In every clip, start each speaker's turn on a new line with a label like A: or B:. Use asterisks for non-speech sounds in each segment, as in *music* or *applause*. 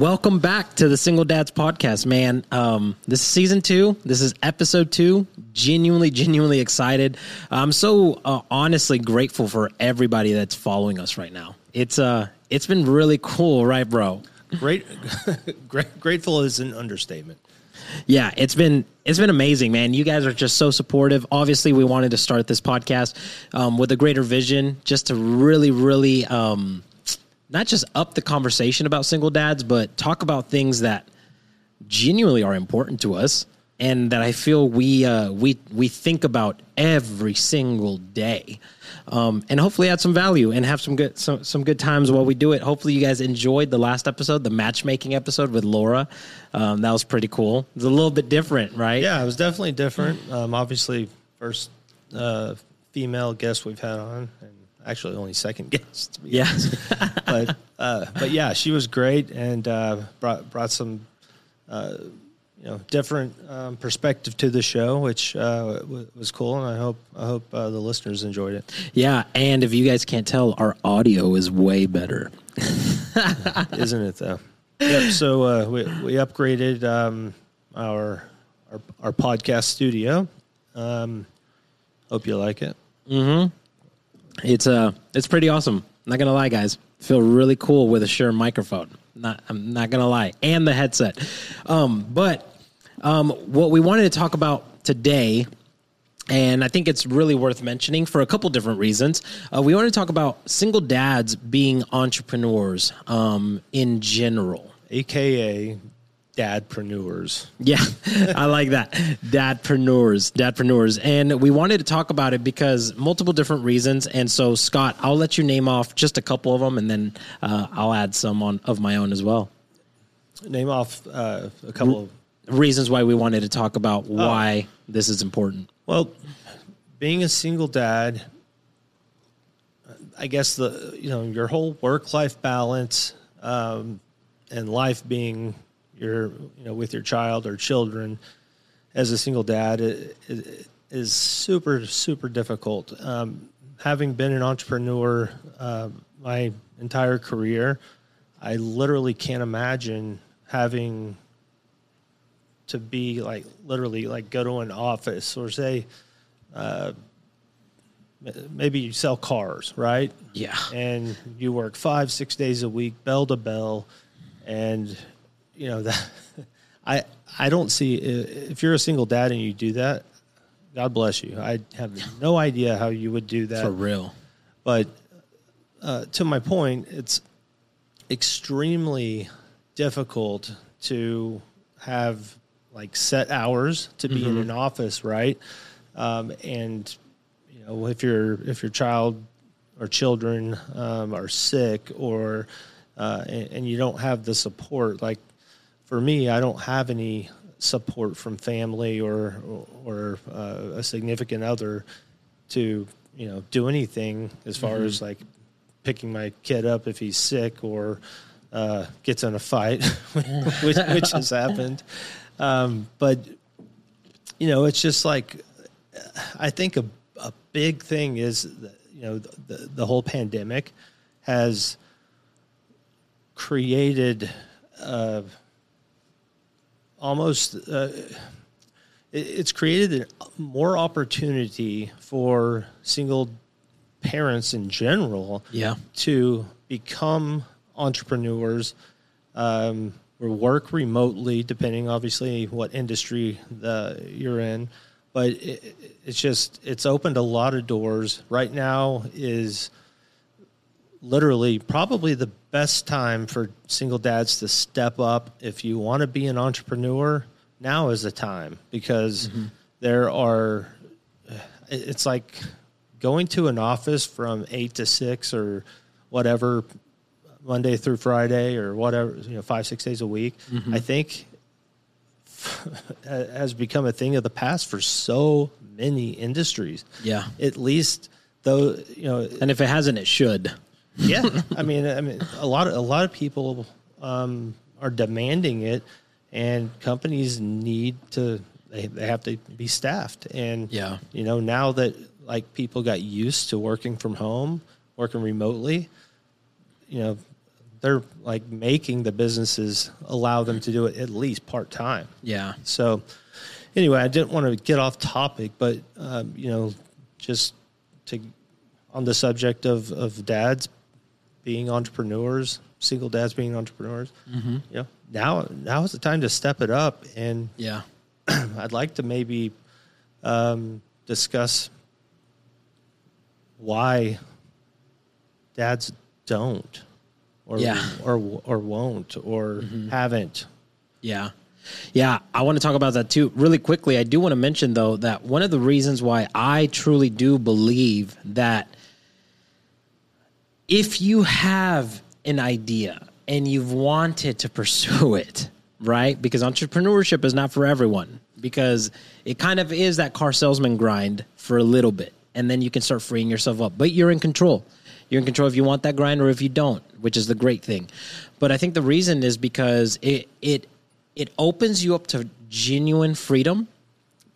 A: Welcome back to the Single Dads Podcast, man. Um, this is season two. This is episode two. Genuinely, genuinely excited. I'm so uh, honestly grateful for everybody that's following us right now. It's uh, it's been really cool, right, bro?
B: Great, *laughs* great, grateful is an understatement.
A: Yeah, it's been it's been amazing, man. You guys are just so supportive. Obviously, we wanted to start this podcast um, with a greater vision, just to really, really, um, not just up the conversation about single dads, but talk about things that genuinely are important to us and that I feel we uh, we we think about every single day, um, and hopefully add some value and have some good some, some good times while we do it. Hopefully, you guys enjoyed the last episode, the matchmaking episode with Laura. Um, that was pretty cool. It's a little bit different, right?
B: Yeah, it was definitely different. Um, obviously, first uh, female guest we've had on, and actually only second *laughs* guest.
A: Yeah.
B: but uh, but yeah, she was great and uh, brought brought some uh, you know different um, perspective to the show, which uh, w- was cool, and I hope I hope uh, the listeners enjoyed it.
A: Yeah, and if you guys can't tell, our audio is way better.
B: isn't it though? Yep. So uh, we we upgraded um, our, our our podcast studio. Um, hope you like it.
A: It's uh it's pretty awesome. Not gonna lie, guys. Feel really cool with a Shure microphone. Not I'm not gonna lie, and the headset. Um, but um, what we wanted to talk about today, and I think it's really worth mentioning for a couple different reasons. Uh, we want to talk about single dads being entrepreneurs um, in general.
B: AKA dadpreneurs.
A: Yeah, I like that. Dadpreneurs, dadpreneurs. And we wanted to talk about it because multiple different reasons. And so, Scott, I'll let you name off just a couple of them and then uh, I'll add some on of my own as well.
B: Name off uh, a couple of
A: Reasons why we wanted to talk about why this is important.
B: Well, being a single dad, I guess the you know your whole work life balance um, and life being your you know with your child or children as a single dad it, it is super super difficult. Um, having been an entrepreneur uh, my entire career, I literally can't imagine having to be like literally like go to an office or say uh, maybe you sell cars right
A: Yeah.
B: and you work five six days a week bell to bell and you know *laughs* that i i don't see if you're a single dad and you do that god bless you i have no idea how you would do that
A: For real.
B: but uh, to my point, it's extremely difficult to have like set hours to be in an office, right? Um, and you know, if your if your child or children um, are sick or uh, and, and you don't have the support, like for me, I don't have any support from family or or uh, a significant other to you know do anything as far as like picking my kid up if he's sick or uh, gets in a fight, *laughs* which, which has happened. Um, but you know, it's just like I think a a big thing is that, you know the the whole pandemic has created uh, almost uh, it's created more opportunity for single parents in general
A: Yeah.
B: to become entrepreneurs um, or work remotely, depending obviously what industry the, you're in. But it, it's just it's opened a lot of doors. Right now is literally probably the best time for single dads to step up. If you want to be an entrepreneur, now is the time because mm-hmm. there are. It's like going to an office from eight to six or whatever, Monday through Friday or whatever, you know, five six days a week. Mm-hmm. I think *laughs* has become a thing of the past for so many industries.
A: Yeah.
B: At least though, you know,
A: And if it hasn't, it should.
B: Yeah, *laughs* I mean, I mean, a lot of a lot of people um, are demanding it, and companies need to. They, they have to be staffed, and
A: Yeah.
B: you know, now that like people got used to working from home, working remotely, you know, they're like making the businesses allow them to do it at least part time.
A: Yeah.
B: So, anyway, I didn't want to get off topic, but um, you know, just to on the subject of of dads being entrepreneurs, single dads being entrepreneurs. Mm-hmm. You know, now now is the time to step it up, and
A: Yeah. *clears throat*
B: I'd like to maybe um, discuss why dads don't, or
A: Yeah.
B: or or won't, or haven't.
A: Yeah. Yeah, I want to talk about that too. Really quickly, I do want to mention though that one of the reasons why I truly do believe that if you have an idea and you've wanted to pursue *laughs* it, right? Because entrepreneurship is not for everyone because it kind of is that car salesman grind for a little bit and then you can start freeing yourself up. But you're in control. You're in control if you want that grind or if you don't, which is the great thing. But I think the reason is because it it it opens you up to genuine freedom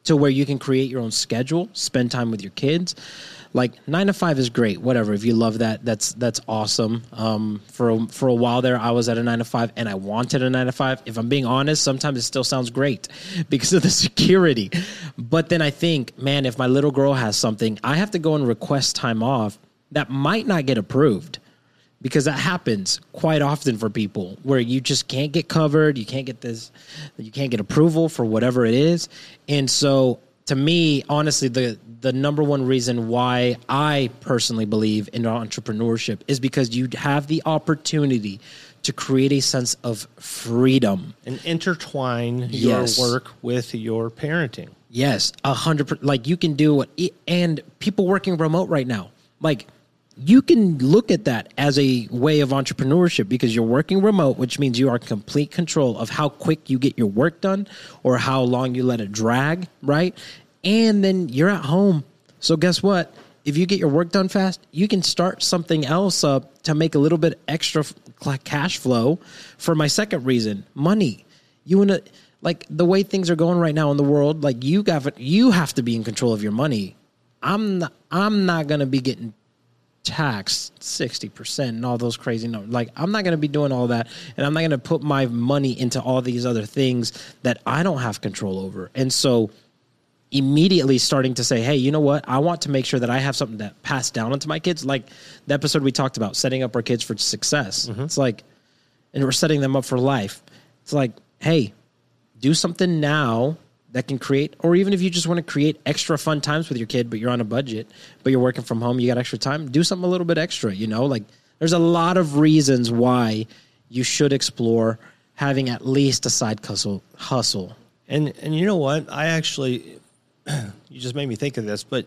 A: to where you can create your own schedule, spend time with your kids. Like nine to five is great, whatever. If you love that, that's that's awesome. Um, for a, for a while there, I was at a nine to five, and I wanted a nine to five. If I'm being honest, sometimes it still sounds great *laughs* because of the security. But then I think, man, if my little girl has something, I have to go and request time off that might not get approved because that happens quite often for people where you just can't get covered you can't get this you can't get approval for whatever it is and so to me honestly the the number one reason why i personally believe in entrepreneurship is because you have the opportunity to create a sense of freedom
B: and intertwine
A: Yes.
B: your work with your parenting.
A: Yes, a hundred. per- Like you can do it, and people working remote right now, like you can look at that as a way of entrepreneurship because you're working remote, which means you are in complete control of how quick you get your work done or how long you let it drag, right? And then you're at home. So guess what? If you get your work done fast, you can start something else up to make a little bit extra cash flow. For my second reason, money. You want to like the way things are going right now in the world. Like you got you have to be in control of your money. I'm not, I'm not gonna be getting taxed 60% and all those crazy numbers. Like, I'm not going to be doing all that. And I'm not going to put my money into all these other things that I don't have control over. And so, immediately starting to say, hey, you know what? I want to make sure that I have something that passed down onto my kids. Like the episode we talked about, setting up our kids for success. Mm-hmm. It's like, and we're setting them up for life. It's like, hey, do something now that can create, or even if you just want to create extra fun times with your kid, but you're on a budget, but you're working from home, you got extra time, do something a little bit extra, you know? Like there's a lot of reasons why you should explore having at least a side hustle. hustle.
B: And and you know what? I actually, you just made me think of this. But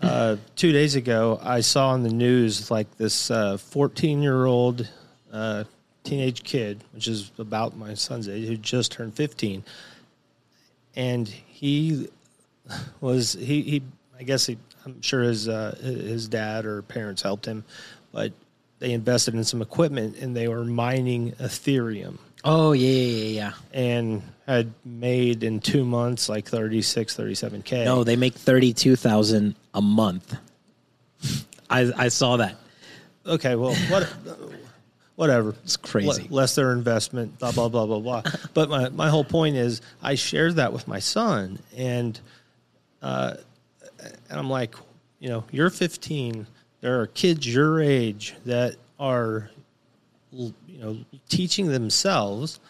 B: uh, two days ago, I saw on the news like this fourteen year old uh, teenage kid, which is about my son's age, who just turned fifteen, and he was he he. I guess he, I'm sure his uh, his dad or parents helped him, but they invested in some equipment and they were mining Ethereum
A: Oh, yeah, yeah, yeah.
B: and had made in two months like 36 37k
A: No, they make 32,000 a month. I, I saw that.
B: okay well what whatever
A: It's crazy.
B: Le- less their investment blah blah blah blah blah but my, my whole point is i shared that with my son and uh and i'm like you know you're 15 there are kids your age that are you know teaching themselves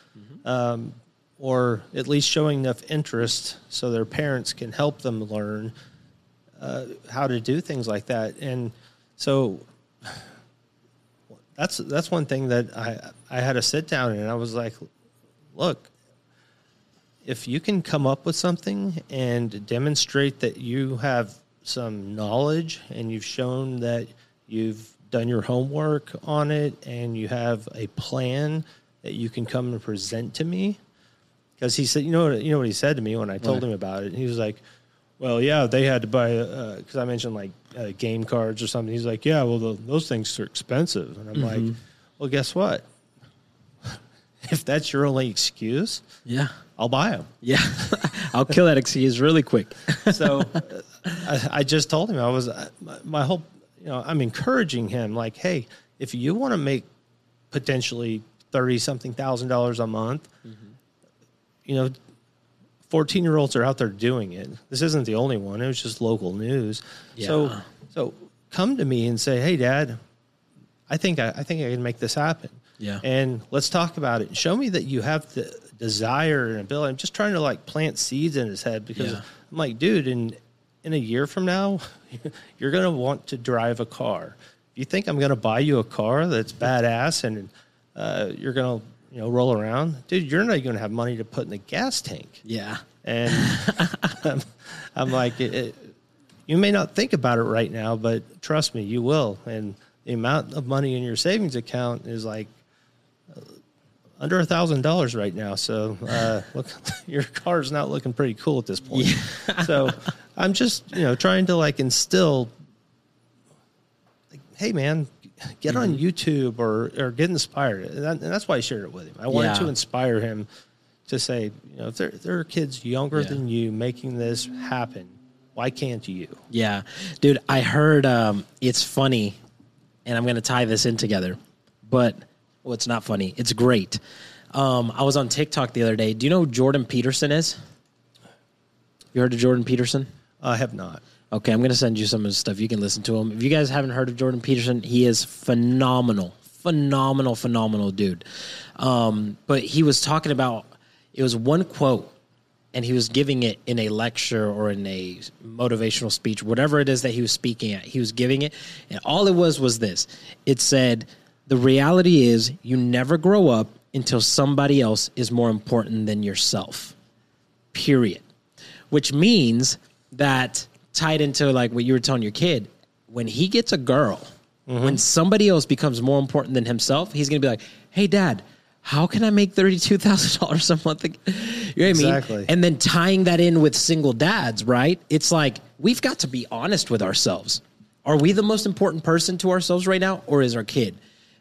B: um, or at least showing enough interest so their parents can help them learn uh, how to do things like that. And so that's that's one thing that I I had a sit down and I was like, look, if you can come up with something and demonstrate that you have some knowledge and you've shown that you've done your homework on it and you have a plan that you can come and present to me because he said you know what you know what he said to me when I told him about it he was like well yeah they had to buy because I mentioned like uh, game cards or something he's like yeah well the, those things are expensive and I'm like well guess what *laughs* if that's your only excuse
A: Yeah.
B: I'll buy them
A: Yeah. *laughs* I'll kill that excuse really quick. *laughs*
B: so uh, I, I just told him I was uh, my, my whole you know I'm encouraging him like hey if you want to make potentially thirty something thousand dollars a month. You know, fourteen year olds are out there doing it. This isn't the only one. It was just local news. So
A: Yeah.
B: so come to me and say, hey, Dad, I think I, I think I can make this happen.
A: Yeah.
B: And let's talk about it. Show me that you have the desire and ability. I'm just trying to like plant seeds in his head because
A: Yeah.
B: I'm like, dude, in in a year from now, *laughs* you're gonna want to drive a car. If you think I'm gonna buy you a car that's badass and uh, you're gonna you know roll around, dude, you're not gonna have money to put in the gas tank.
A: Yeah.
B: And *laughs* I'm, I'm like, it, it, you may not think about it right now, but trust me, you will. And the amount of money in your savings account is like uh, under a thousand dollars right now. So uh, *laughs* look, your car's not looking pretty cool at this point. Yeah. so I'm just you know trying to like instill, like, hey man, get on
A: Mm-hmm.
B: YouTube or or get inspired, and, that, and that's why I shared it with him. I wanted
A: Yeah.
B: to inspire him to say, you know, if there there are kids younger
A: Yeah.
B: than you making this happen, why can't you?
A: Yeah. Dude, I heard um, it's funny, and I'm going to tie this in together, but well, it's not funny. It's great. Um, I was on TikTok the other day. Do you know who Jordan Peterson is? You heard of Jordan Peterson?
B: I have not.
A: Okay, I'm to send you some of his stuff. You can listen to him. If you guys haven't heard of Jordan Peterson, he is phenomenal, phenomenal, phenomenal dude. Um, but he was talking about it was one quote, and he was giving it in a lecture or in a motivational speech, whatever it is that he was speaking at. He was giving it, and all it was was this. It said, "The reality is, you never grow up until somebody else is more important than yourself." Period which means that tied into like what you were telling your kid when he gets a girl mm-hmm. when somebody else becomes more important than himself he's gonna be like hey dad how can i make $32000 a month *laughs* you know what i
B: Exactly.
A: mean and then tying that in with single dads right? It's like we've got to be honest with ourselves. Are we the most important person to ourselves right now or is our kid?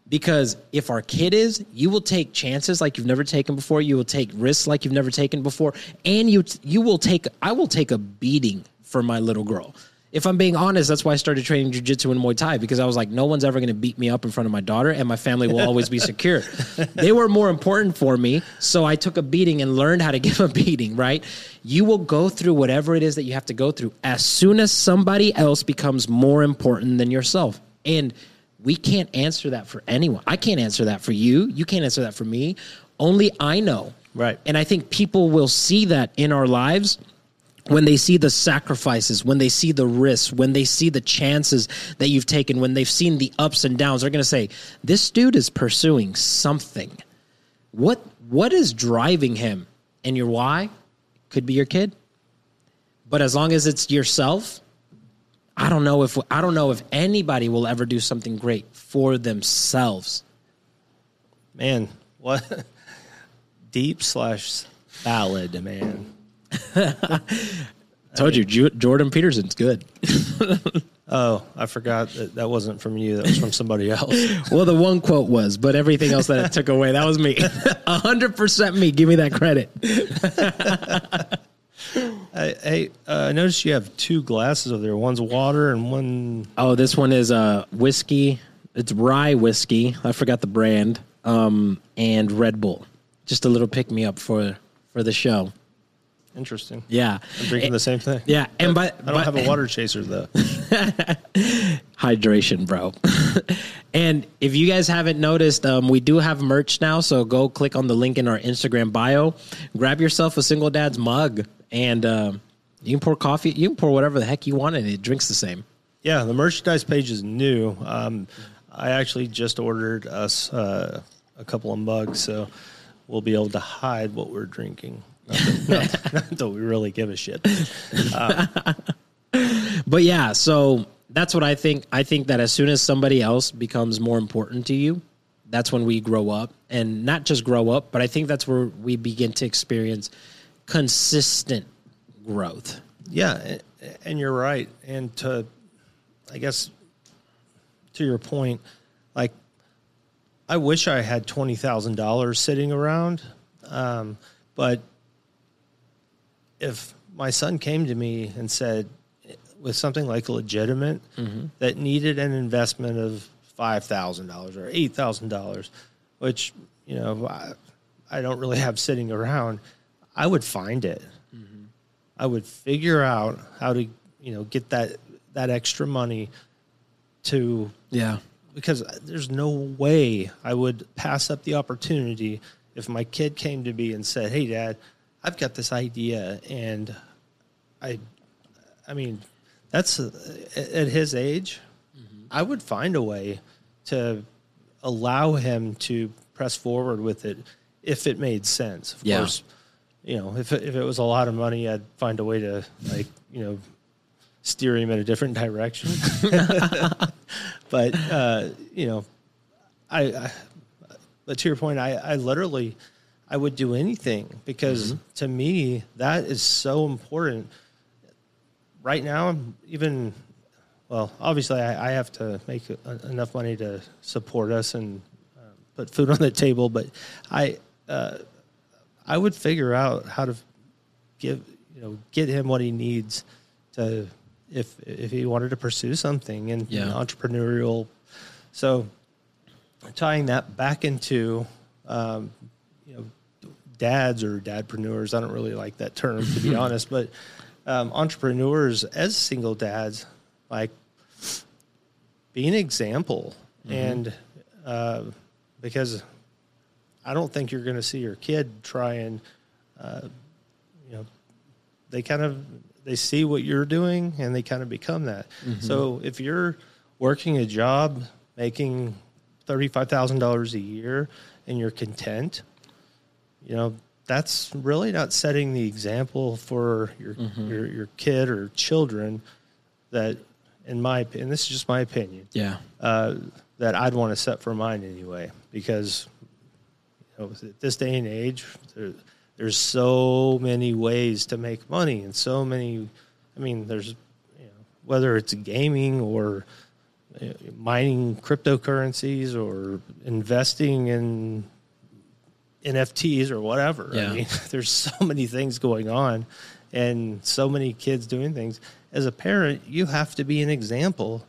A: Because if our kid is you will take chances like you've never taken before you will take risks like you've never taken before and you you will take i will take a beating for my little girl if i'm being honest that's why i started training jiu-jitsu and muay thai because i was like no one's ever going to beat me up in front of my daughter and my family will always be secure *laughs* they were more important for me so i took a beating and learned how to give a beating right you will go through whatever it is that you have to go through as soon as somebody else becomes more important than yourself and we can't answer that for anyone. I can't answer that for you. You can't answer that for me. Only I know.
B: Right.
A: And I think people will see that in our lives when they see the sacrifices, when they see the risks, when they see the chances that you've taken, when they've seen the ups and downs, they're going to say, "This dude is pursuing something. What what is driving him?" And your why could be your kid. But as long as it's yourself, I don't know if I don't know if anybody will ever do something great for themselves.
B: Man, what *laughs* deep slash ballad, man. *laughs*
A: Told you, Jordan Peterson's good. *laughs*
B: Oh, I forgot that that wasn't from you. That was from somebody else. *laughs*
A: well, the one quote was, but everything else that it took away, that was me. A hundred percent me. Give me that credit.
B: I, hey, uh, I noticed you have two glasses over there. One's water and one.
A: Oh, this one is uh, whiskey. It's rye whiskey. I forgot the brand. Um, and Red Bull. Just a little pick me up for for the show.
B: Interesting.
A: Yeah,
B: I'm drinking the same thing.
A: yeah. And by
B: I don't have a water chaser though. *laughs*
A: hydration, bro. *laughs* and if you guys haven't noticed, um, we do have merch now. So go click on the link in our Instagram bio, grab yourself a single dad's mug, and um, you can pour coffee. You can pour whatever the heck you want, and it drinks the same.
B: Yeah, the merchandise page is new. Um, I actually just ordered us uh, a couple of mugs, so we'll be able to hide what we're drinking. Not not- that we really give a shit.
A: But yeah, so that's what I think. I think that as soon as somebody else becomes more important to you, that's when we grow up, and not just grow up, but I think that's where we begin to experience consistent growth.
B: Yeah, and you're right. And to, I guess, to your point, like, I wish I had twenty thousand dollars sitting around, um, but if my son came to me and said, with something like legitimate mm-hmm. that needed an investment of five thousand dollars or eight thousand dollars, which you know I, I don't really have sitting around, I would find it. Mm-hmm. I would figure out how to you know get that that extra money to
A: Yeah.
B: because there's no way I would pass up the opportunity if my kid came to me and said, "Hey, Dad, I've got this idea," and I, I mean, that's uh, at his age, I would find a way to allow him to press forward with it if it made sense. Of
A: Yeah.
B: course, you know, if if it was a lot of money, I'd find a way to like you know steer him in a different direction. *laughs* *laughs* but uh, you know, I, I. But to your point, I, I literally, I would do anything because to me that is so important. Right now, I'm even, well, obviously, I, I have to make a, enough money to support us and uh, put food *laughs* on the table. But I, uh, I would figure out how to give you know get him what he needs to if if he wanted to pursue something in
A: Yeah.
B: entrepreneurial. So tying that back into um, you know dads or dadpreneurs. I don't really like that term to be *laughs* honest, but um, entrepreneurs as single dads like be an example and uh, because I don't think you're going to see your kid try and, uh, you know, they kind of they see what you're doing and they kind of become that. So if you're working a job making thirty five thousand dollars a year and you're content, you know that's really not setting the example for your your, your kid or children. That, in my opinion, this is just my opinion
A: Yeah.
B: uh, that I'd want to set for mine anyway, because you know, at this day and age, there, there's so many ways to make money, and so many. I mean, there's you know, whether it's gaming or uh, mining cryptocurrencies or investing in NFTs or whatever.
A: Yeah.
B: I mean, *laughs* there's so many things going on, and so many kids doing things. As a parent, you have to be an example,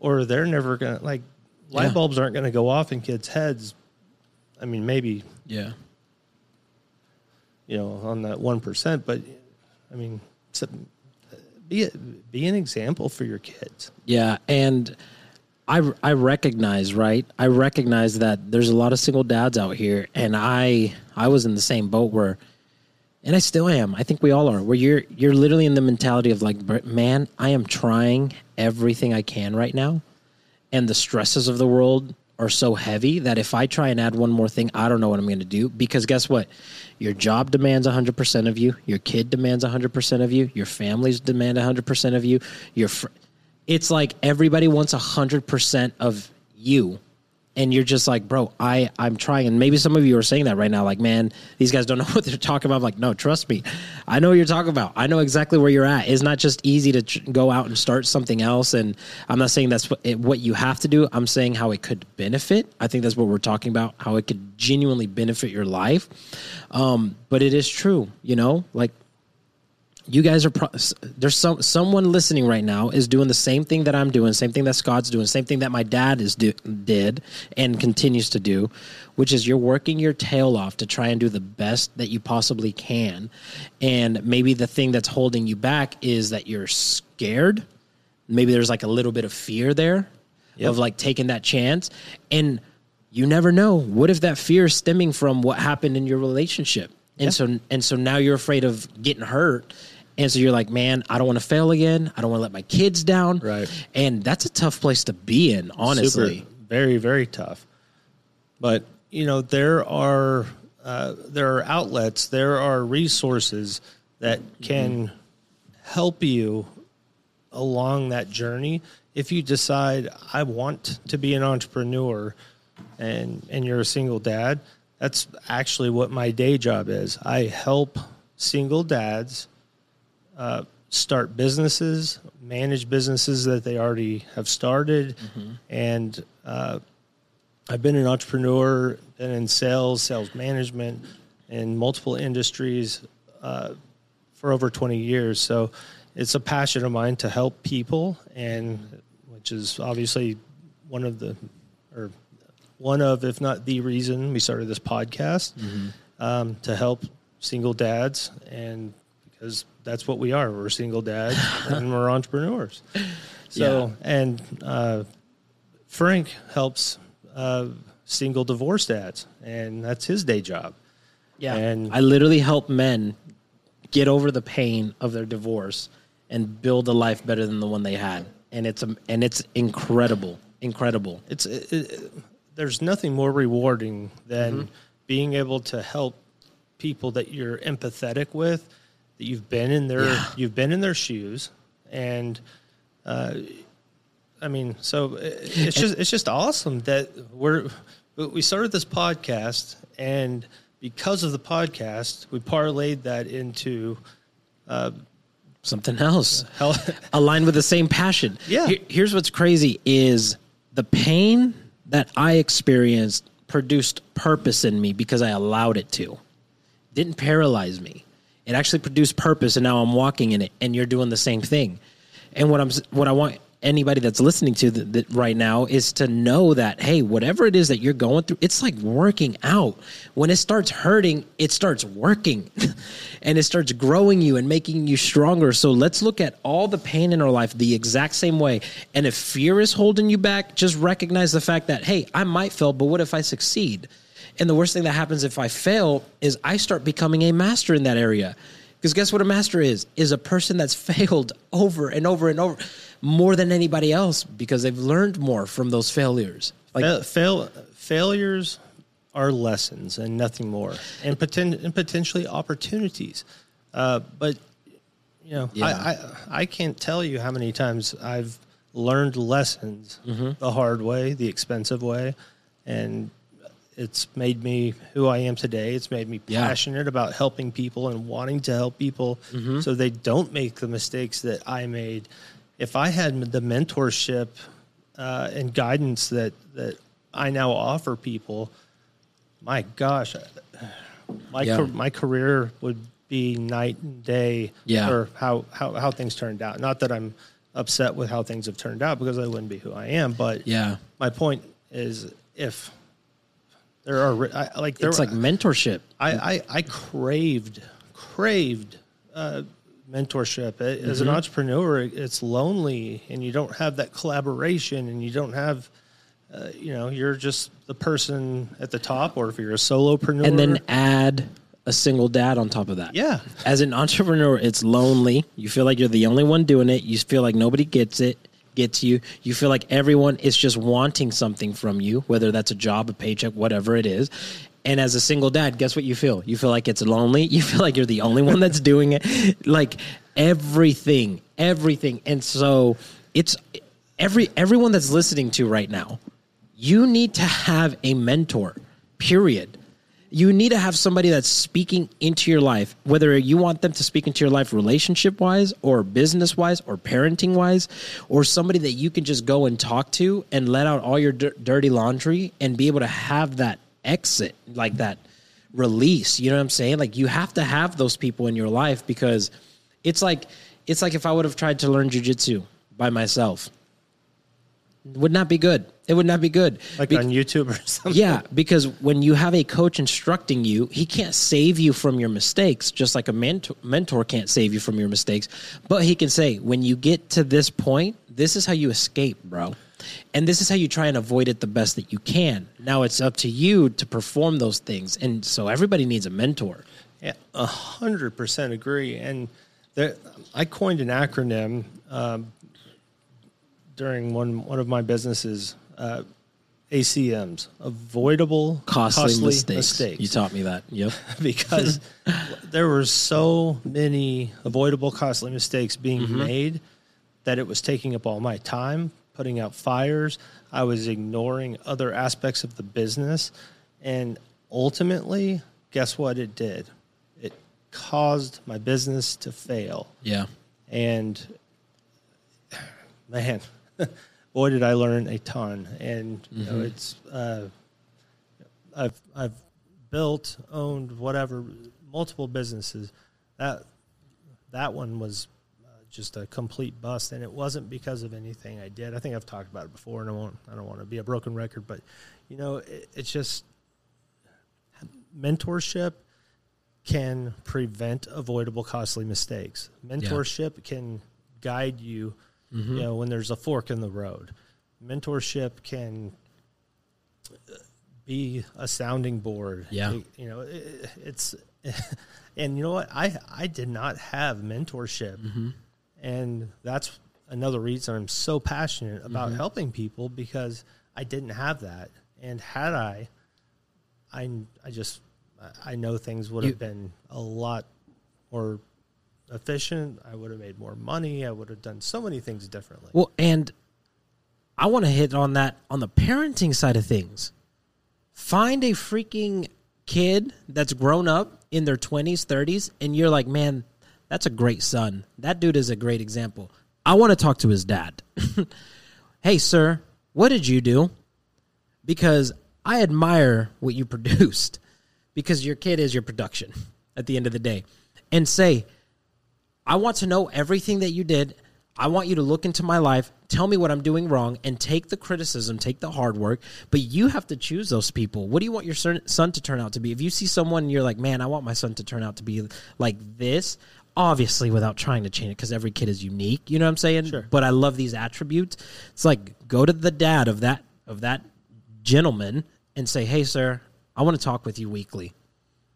B: or they're never gonna like light
A: Yeah.
B: bulbs aren't gonna go off in kids' heads. I mean, maybe
A: Yeah.
B: you know on that one percent, but I mean, be a, be an example for your kids.
A: Yeah, and I I recognize, right? I recognize that there's a lot of single dads out here and I I was in the same boat where and I still am. I think we all are. Where you're you're literally in the mentality of like, man, I am trying everything I can right now, and the stresses of the world are so heavy that if I try and add one more thing, I don't know what I'm going to do. Because guess what, your job demands 100 percent of you, your kid demands 100 percent of you, your families demand 100 percent of you. Your fr- it's like everybody wants a 100 percent of you and you're just like, bro, I I'm trying. And maybe some of you are saying that right now, like, man, these guys don't *laughs* know what they're talking about. I'm like, no, trust me, I know what you're talking about. I know exactly where you're at. It's not just easy to tr- go out and start something else. And I'm not saying that's what, it, what you have to do. I'm saying how it could benefit. I think that's what we're talking about. How it could genuinely benefit your life. Um, but it is true, you know, like you guys are pro- there's some someone listening right now is doing the same thing that I'm doing, same thing that Scott's doing, same thing that my dad is do, did and continues to do, which is you're working your tail off to try and do the best that you possibly can, and maybe the thing that's holding you back is that you're scared. Maybe there's like a little bit of fear there
B: Yep.
A: of like taking that chance, and you never know. What if that fear is stemming from what happened in your relationship? And
B: Yeah.
A: so and so now you're afraid of getting hurt. And so you're like, man, I don't want to fail again. I don't want to let my kids down.
B: Right.
A: And that's a tough place to be in, honestly.
B: Super, very very tough. But you know there are uh, there are outlets, there are resources that can help you along that journey. If you decide I want to be an entrepreneur, and and you're a single dad, that's actually what my day job is. I help single dads uh, start businesses, manage businesses that they already have started, and uh, I've been an entrepreneur, been in sales, sales management, in multiple industries uh, for over 20 years. So it's a passion of mine to help people, and which is obviously one of the, or one of, if not the reason, we started this podcast um, to help single dads, and because that's what we are. We're single dads *laughs* and we're entrepreneurs. So, and uh, Frank helps uh, single divorced dads, and that's his day job.
A: Yeah.
B: And-
A: I literally help men get over the pain of their divorce and build a life better than the one they had. And it's um, and it's incredible. Incredible.
B: it's it, it, there's nothing more rewarding than being able to help people that you're empathetic with that you've been in their
A: Yeah.
B: you've been in their shoes and uh, I mean so it's just it's just awesome that we're we started this podcast and because of the podcast we parlayed that into
A: Something else. *laughs*
B: health
A: aligned with the same passion.
B: Yeah.
A: Here- here's what's crazy is the pain that I experienced produced purpose in me because I allowed it to. Didn't paralyze me. It actually produced purpose and now I'm walking in it and you're doing the same thing. And what I'm what I want anybody that's listening to th- right now is to know that hey, whatever it is that you're going through, it's like working out. When it starts hurting, it starts working. *laughs* and it starts growing you and making you stronger. So let's look at all the pain in our life the exact same way. And if fear is holding you back, just recognize the fact that hey, I might fail, but what if I succeed? And the worst thing that happens if I fail is I start becoming a master in that area. Because guess what a master is? Is a person that's *laughs* failed over and over and over more than anybody else because they've learned more from those failures. Like
B: Fail, fail failures are lessons and nothing more, and, poten- and potentially opportunities. Uh, but you know,
A: Yeah.
B: I, I I can't tell you how many times I've learned lessons
A: Mm-hmm.
B: the hard way, the expensive way, and it's made me who I am today. It's made me
A: Yeah.
B: passionate about helping people and wanting to help people
A: Mm-hmm.
B: so they don't make the mistakes that I made. If I had the mentorship uh, and guidance that that I now offer people, my gosh, my
A: Yeah.
B: ca- my career would be night and day
A: Yeah.
B: for how, how how things turned out. Not that I'm upset with how things have turned out because I wouldn't be who I am, but
A: yeah.
B: my point is if there are I, like there
A: It's like mentorship.
B: I, I, I craved craved uh, mentorship as
A: Mm-hmm.
B: an entrepreneur. It's lonely, and you don't have that collaboration, and you don't have, uh, you know, you're just the person at the top, or if you're a solopreneur,
A: And then add a single dad on top of that.
B: yeah,
A: As an entrepreneur, it's lonely. You feel like you're the only one doing it. You feel like nobody gets it, gets you. You feel like everyone is just wanting something from you, whether that's a job, a paycheck, whatever it is. And as a single dad, guess what you feel? You feel like it's lonely. *laughs* You feel like you're the only one that's doing it. Like everything, everything. And so it's every everyone that's listening to right now, you need to have a mentor. Period you need to have somebody that's speaking into your life, whether you want them to speak into your life relationship wise or business wise or parenting wise, or somebody that you can just go and talk to and let out all your dir- dirty laundry and be able to have that exit, like that release. You know what I'm saying? Like you have to have those people in your life because it's like it's like if I would have tried to learn jujitsu by myself. Would not be good. It would not be good.
B: like
A: Be-
B: on YouTube or *laughs* something.
A: yeah, because when you have a coach instructing you, he can't save you from your mistakes, just like a mentor, mentor can't save you from your mistakes. But he can say, when you get to this point, this is how you escape, bro. And this is how you try and avoid it the best that you can. Now it's up to you to perform those things. And so everybody needs a mentor.
B: Yeah, a hundred percent agree. And there, I coined an acronym um, during one one of my businesses, uh, ACMs, avoidable
A: Costly, mistakes.
B: mistakes.
A: You taught me that. Yep. *laughs*
B: because there were so many avoidable costly mistakes being
A: Mm-hmm.
B: made that it was taking up all my time, putting out fires. I was ignoring other aspects of the business. And ultimately, guess what it did? It caused my business to fail.
A: Yeah.
B: And *sighs* man, *laughs* boy, did I learn a ton. And you know, it's uh, I've I've built, owned, whatever, multiple businesses. That that one was uh, just a complete bust, and it wasn't because of anything I did. I think I've talked about it before, and I won't. I don't want to be a broken record, but you know, it, it's just mentorship can prevent avoidable costly mistakes. Mentorship can guide you,
A: Mm-hmm.
B: you know, when there's a fork in the road. Mentorship can uh, be a sounding board.
A: Yeah.
B: It- you know, it, it's *laughs* and you know what? I I did not have mentorship.
A: Mm-hmm.
B: And that's another reason I'm so passionate about
A: Mm-hmm.
B: helping people because I didn't have that. And had I, I, I just, I know things would
A: You-
B: have been a lot more efficient. I would have made more money. I would have done so many things differently.
A: Well, and I want to hit on that on the parenting side of things. Find a freaking kid that's grown up in their 20s, 30s, and you're like, man, that's a great son. That dude is a great example. I want to talk to his dad. *laughs* hey, sir, what did you do? Because I admire what you *laughs* produced because your kid is your production at the end of the day. And say, I want to know everything that you did. I want you to look into my life, tell me what I'm doing wrong, and take the criticism, take the hard work. But you have to choose those people. What do you want your son to turn out to be? If you see someone and you're like, man, I want my son to turn out to be like this, obviously without trying to change it because every kid is unique. You know what I'm saying?
B: Sure.
A: But I love these attributes. It's like go to the dad of that of that gentleman and say, hey, sir, I want to talk with you weekly.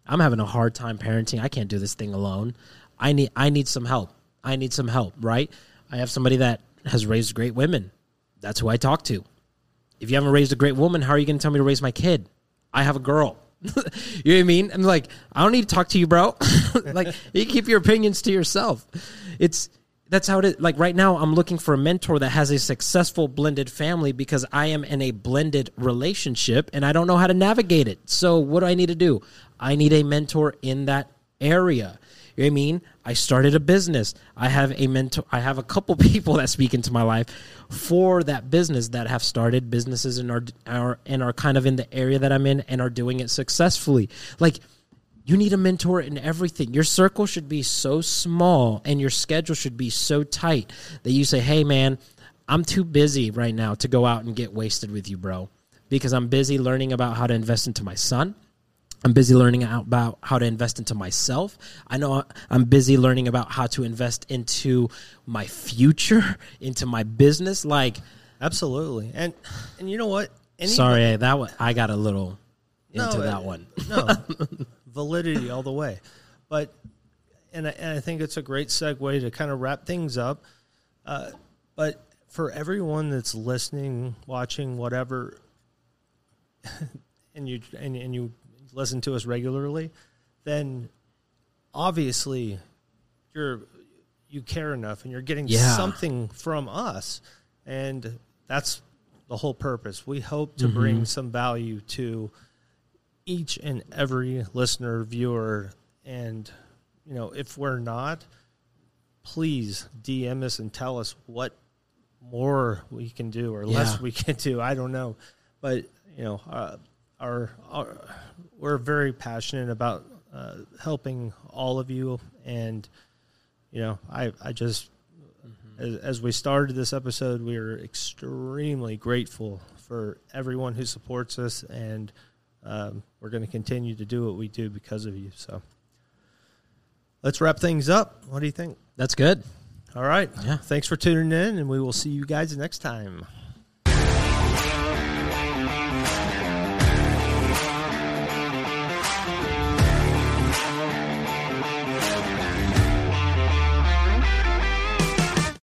A: I'm having a hard time parenting. I can't do this thing alone. I need I need some help. I need some help, right? I have somebody that has raised great women. That's who I talk to. If you haven't raised a great woman, how are you going to tell me to raise my kid? I have a girl. *laughs* you know what I mean? I'm like, I don't need to talk to you, bro. *laughs* like, you keep your opinions to yourself. It's that's how it is. Like right now, I'm looking for a mentor that has a successful blended family because I am in a blended relationship and I don't know how to navigate it. So what do I need to do? I need a mentor in that area. I mean? I started a business. I have a mentor. I have a couple *laughs* people that speak into my life for that business that have started businesses and are, are and are kind of in the area that I'm in and are doing it successfully. Like you need a mentor in everything. Your circle should be so small and your schedule should be so tight that you say, "Hey man, I'm too busy right now to go out and get wasted with you, bro." Because I'm busy learning about how to invest into my son. I'm busy learning about how to invest into myself. I know I'm busy learning about how to invest into my future, *laughs* into my business. Like,
B: Absolutely. And, and you know what? Any-
A: sorry, that one, I got a little into
B: No,
A: that one.
B: no *laughs* validity all the way but and I, and I think it's a great segue to kind of wrap things up uh, but for everyone that's listening watching whatever *laughs* and you and, and you listen to us regularly then obviously you're you care enough and you're getting
A: Yeah.
B: something from us. And that's the whole purpose. We hope to
A: Mm-hmm.
B: bring some value to each and every listener viewer. And you know if we're not please dm us and tell us what more we can do or less we *laughs* can do. I don't know. But you know uh, our, our we're very passionate about uh, helping all of you. And you know i i just as, as we started this episode we are extremely grateful for everyone who supports us. And um, we're going to continue to do what we do because of you. So let's wrap things up. What do you think?
A: That's good.
B: all right.
A: Yeah.
B: thanks for tuning in and we will see you guys next time